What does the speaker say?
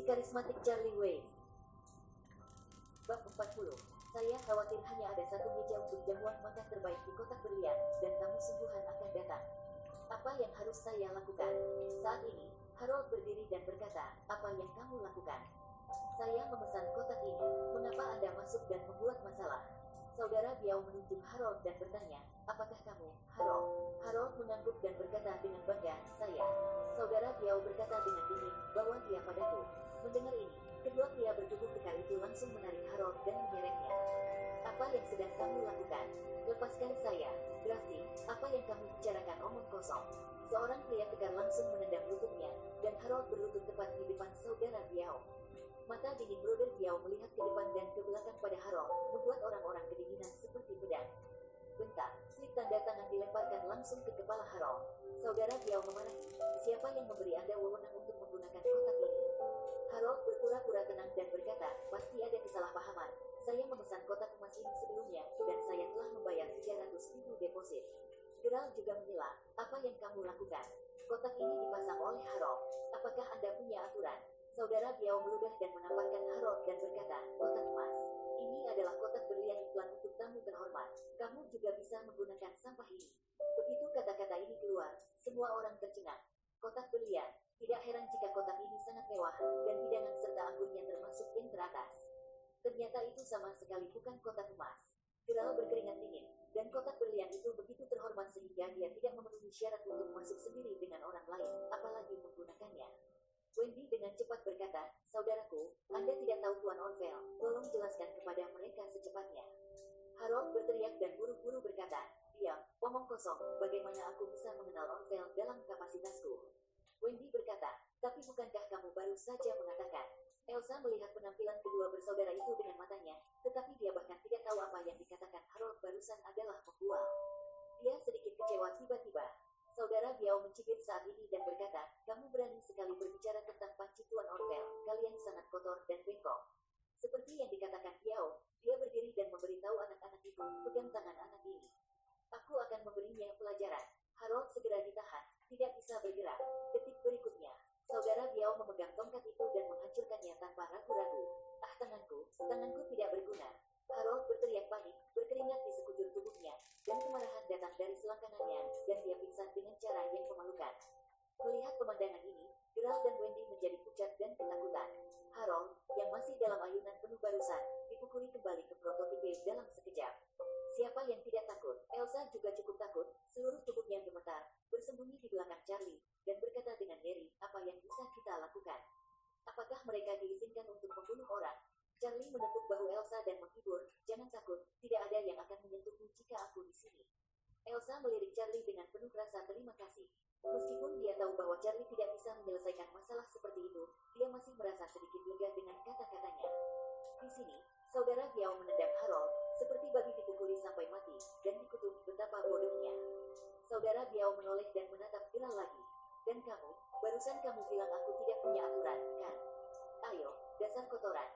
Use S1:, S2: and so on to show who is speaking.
S1: Si karismatik Charlie Wayne. Bab 40. Saya khawatir hanya ada satu meja untuk jamuan makan terbaik di kotak berlian, dan tamu sungguhan akan datang. Apa yang harus saya lakukan? Saat ini, Harold berdiri dan berkata, apa yang kamu lakukan? Saya memesan kotak ini. Mengapa Anda masuk dan membuat masalah? Saudara Biao menunjuk Harold dan bertanya, apakah kamu, Harold? Harold mengangguk dan berkata dengan bangga, saya. Saudara Biao berkata dengan dingin, bawa dia padaku. Mendengar ini, kedua pria bertubuh kekar itu langsung menarik Harold dan menyeretnya. Apa yang sedang kamu lakukan? Lepaskan saya. Grafti, apa yang kamu bicarakan omong kosong? Seorang pria tegar langsung menendang lututnya, dan Harold berlutut tepat di depan saudara Biao. Mata dingin Brother Biao melihat ke depan dan ke belakang pada Harold, membuat orang-orang kedinginan seperti pedang. Bentar, slip tanda tangan dilemparkan langsung ke kepala Harold. Saudara Biao memarahi, siapa yang memberi Anda wewenang Harold berpura-pura tenang dan berkata, pasti ada kesalahpahaman. Saya memesan kotak emas ini sebelumnya, dan saya telah membayar 300 ribu deposit. Gerald juga menyela, apa yang kamu lakukan? Kotak ini dipasang oleh Harold. Apakah Anda punya aturan? Saudara Biao meludah dan menampakkan Harold dan berkata, kotak emas. Ini adalah kotak berlian iklan untuk tamu terhormat. Kamu juga bisa menggunakan sampah ini. Begitu kata-kata ini keluar, semua orang tercengang. Kotak berlian, tidak heran jika kotak ini sangat mewah, dan hidangan serta anggurnya termasuk yang teratas. Ternyata itu sama sekali bukan kotak emas. Gerald berkeringat dingin, dan kotak berlian itu begitu terhormat sehingga dia tidak memenuhi syarat untuk masuk sendiri dengan orang lain, apalagi menggunakannya. Wendy dengan cepat berkata, Saudaraku, Anda tidak tahu Tuan Orvel, tolong jelaskan kepada mereka secepatnya. Harold berteriak dan buru-buru berkata, Diam, omong kosong, bagaimana aku bisa mengenal Orvel dalam kapasitasku? Wendy berkata, tapi bukankah kamu baru saja mengatakan? Elsa melihat penampilan kedua bersaudara itu dengan matanya, tetapi dia bahkan tidak tahu apa yang dikatakan Harold barusan adalah membual. Dia sedikit kecewa tiba-tiba. Saudara Biao mencibir saat ini dan berkata, kamu berani sekali berbicara tentang panci Tuan Orvel, kalian sangat kotor dan bengkok. Seperti yang dikatakan Biao, dia berdiri dan memberitahu anak-anak itu, pegang tangan anak ini. Memberinya pelajaran. Harold segera ditahan, tidak bisa bergerak. Detik berikutnya, saudara Biao memegang tongkat itu dan menghancurkannya tanpa ragu-ragu. Ah tanganku, tanganku tidak berguna. Harold berteriak panik, berkeringat di sekujur tubuhnya, dan kemarahan datang dari selangkangannya, dan dia pingsan dengan cara yang memalukan. Melihat pemandangan ini, Gerald dan Wendy menjadi pucat dan ketakutan. Harold, yang masih dalam ayunan penuh barusan, dipukuli kembali ke prototipe dalam sekejap. Siapa yang tidak takut? Elsa juga cukup bersembunyi di belakang Charlie, dan berkata dengan Mary, apa yang bisa kita lakukan? Apakah mereka diizinkan untuk membunuh orang? Charlie menepuk bahu Elsa dan menghibur, jangan takut, tidak ada yang akan menyentuhmu jika aku di sini. Elsa melirik Charlie dengan penuh rasa terima kasih. Meskipun dia tahu bahwa Charlie tidak bisa menyelesaikan masalah seperti itu, dia masih merasa sedikit lega dengan kata-katanya. Di sini, saudara Biao menendang Harold, seperti babi dipukuli sampai mati, Saudara Biao menoleh dan menatap Gerald lagi. Dan kamu, barusan kamu bilang aku tidak punya aturan, kan? Ayo, dasar kotoran,